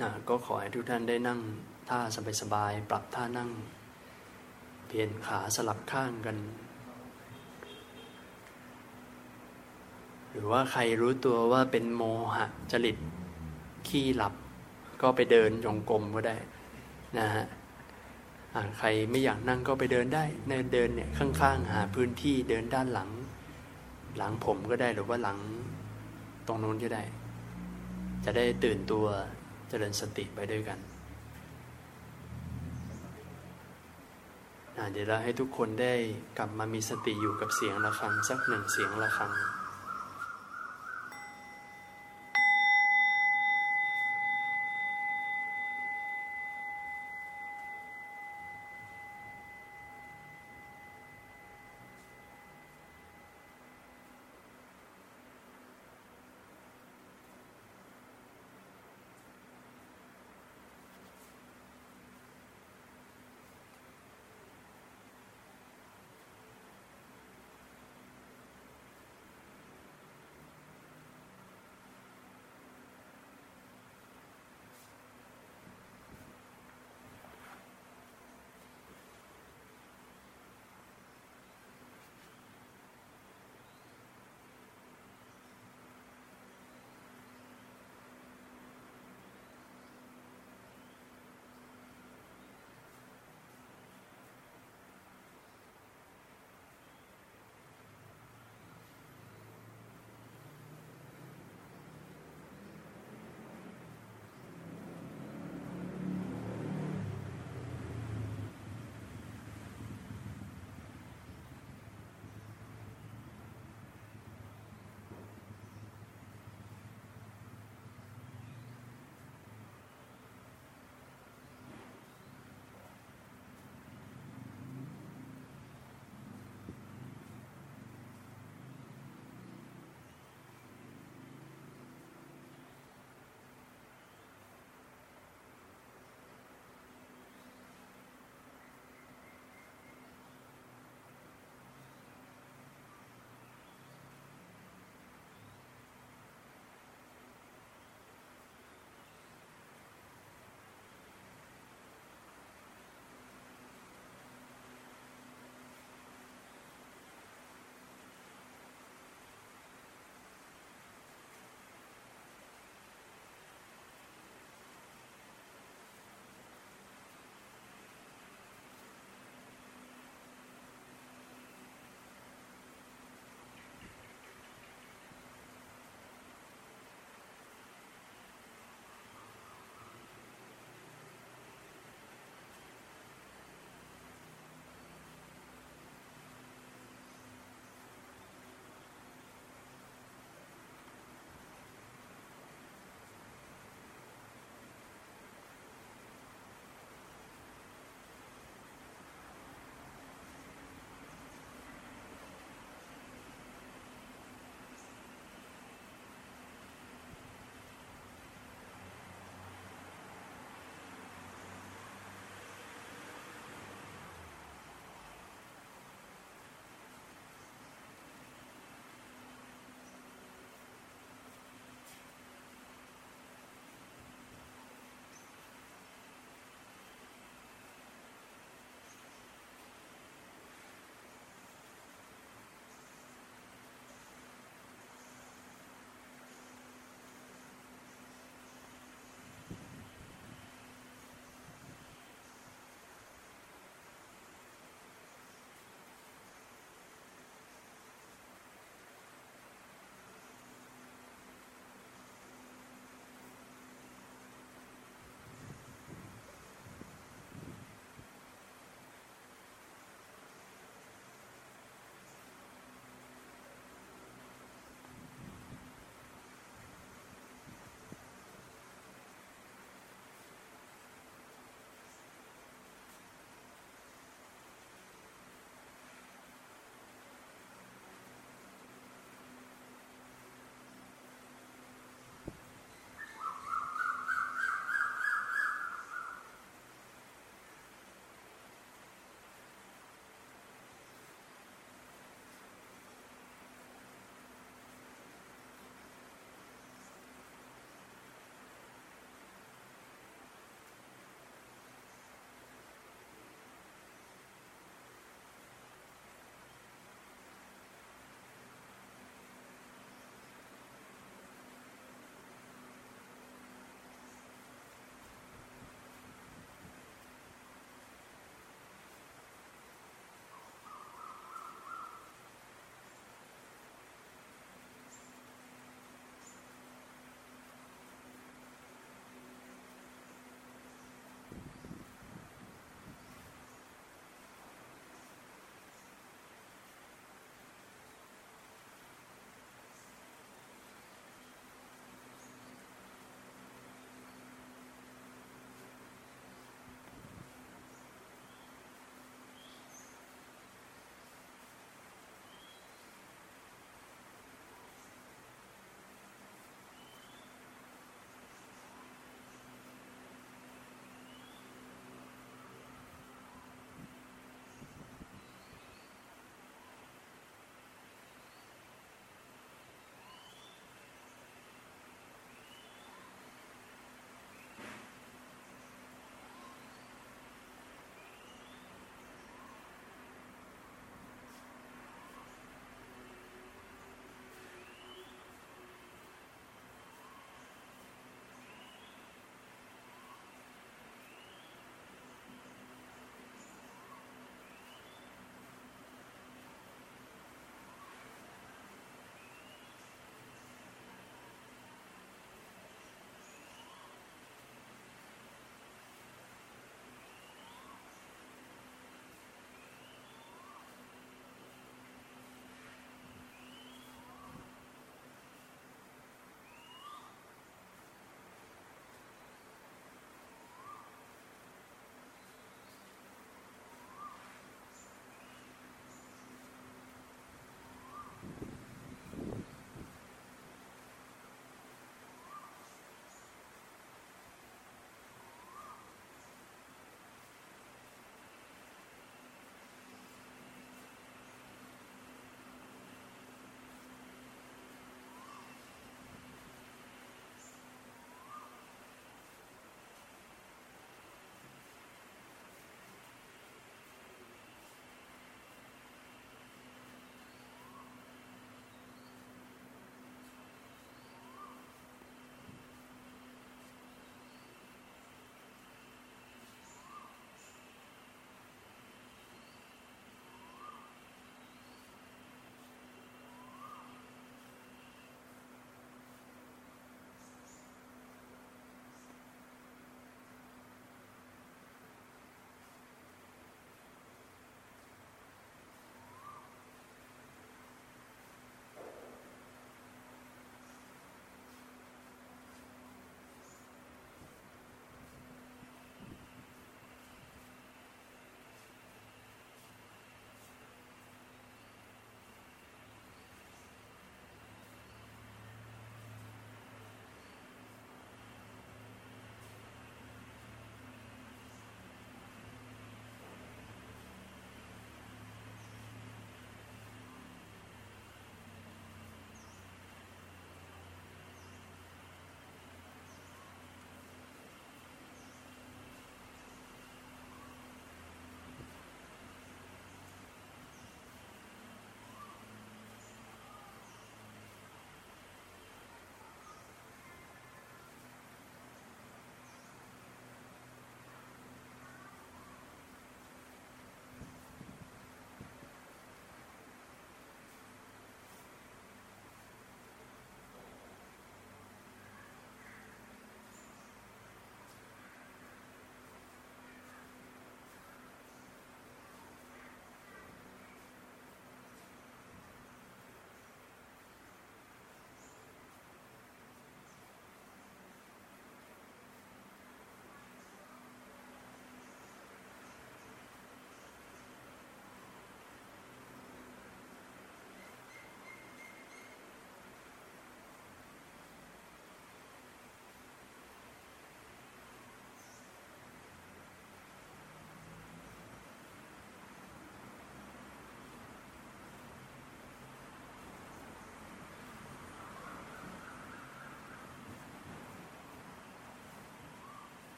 นะก็ขอให้ทุกท่านได้นั่งท่าสบายๆปรับท่านั่งเพียนขาสลับข้างกัน หรือว่าใครรู้ตัวว่าเป็นโมหะจริตขี้หลับ ก็ไปเดินจงกรมก็ได้นะฮะใครไม่อยากนั่งก็ไปเดินได้เดินเดินเนี่ยข้างๆ หาพื้นที่เดินด้านหลัง หลังผมก็ได้หรือว่าหลังตรงนู้นก็ได้ จะได้ตื่นตัว เจริญสติไปด้วยกันเดี๋ยวเราให้ทุกคนได้กลับมามีสติอยู่กับเสียงะระฆังสักหนึ่งเสียงะระฆัง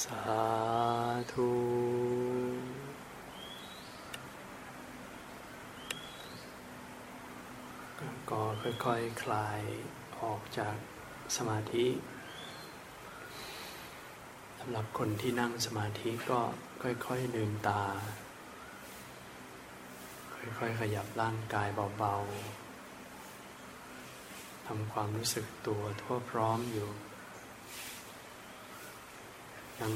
สาธุก็ค่อยๆคคลายออกจากสมาธิสำหรับคนที่นั่งสมาธิก็ค่อยๆลืมตา ค่อยๆขยับร่างกายเบาๆทำความรู้สึกตัวทั่วพร้อมอยู่ ยัง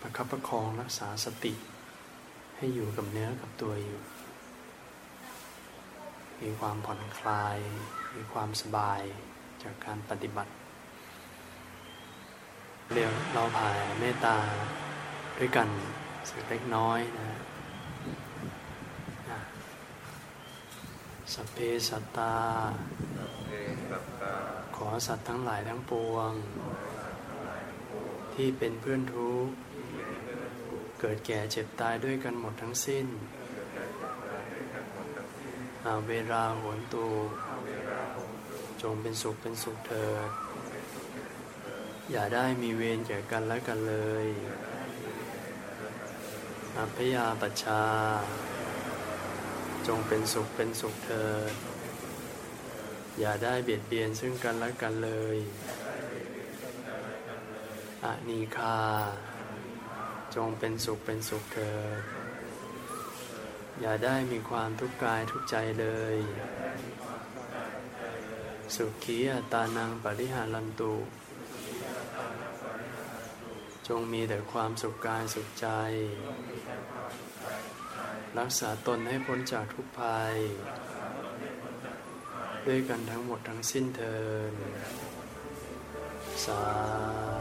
ประคับประคองรักษาสติ ให้อยู่กับเนื้อกับตัวอยู่ มีความผ่อนคลาย มีความสบายจากการปฏิบัติเรียกเราผ่ายเมตตาด้วยกันสักเล็กน้อยนะสัพเพสัตตา ขอสัตว์ทั้งหลายทั้งปวง ที่เป็นเพื่อนทุกข์เกิดแก่เจ็บตายด้วยกันหมดทั้งสิ้นอาเวลาโหนตู จงเป็นสุขเป็นสุขเถิด อย่าได้มีเวรแก่กันและกันเลยอัพยาปัชชา จงเป็นสุขเป็นสุขเถิด อย่าได้เบียดเบียนซึ่งกันและกันเลย อานีคา จงเป็นสุขเป็นสุขเถิดอย่าได้มีความทุกข์กายทุกใจเลย สุขีอัตานังปริหารันตุ จงมีแต่ความสุขกายสุขใจ รักษาตนให้พ้นจากทุกภัย ด้วยกันทั้งหมดทั้งสิ้นเทินสา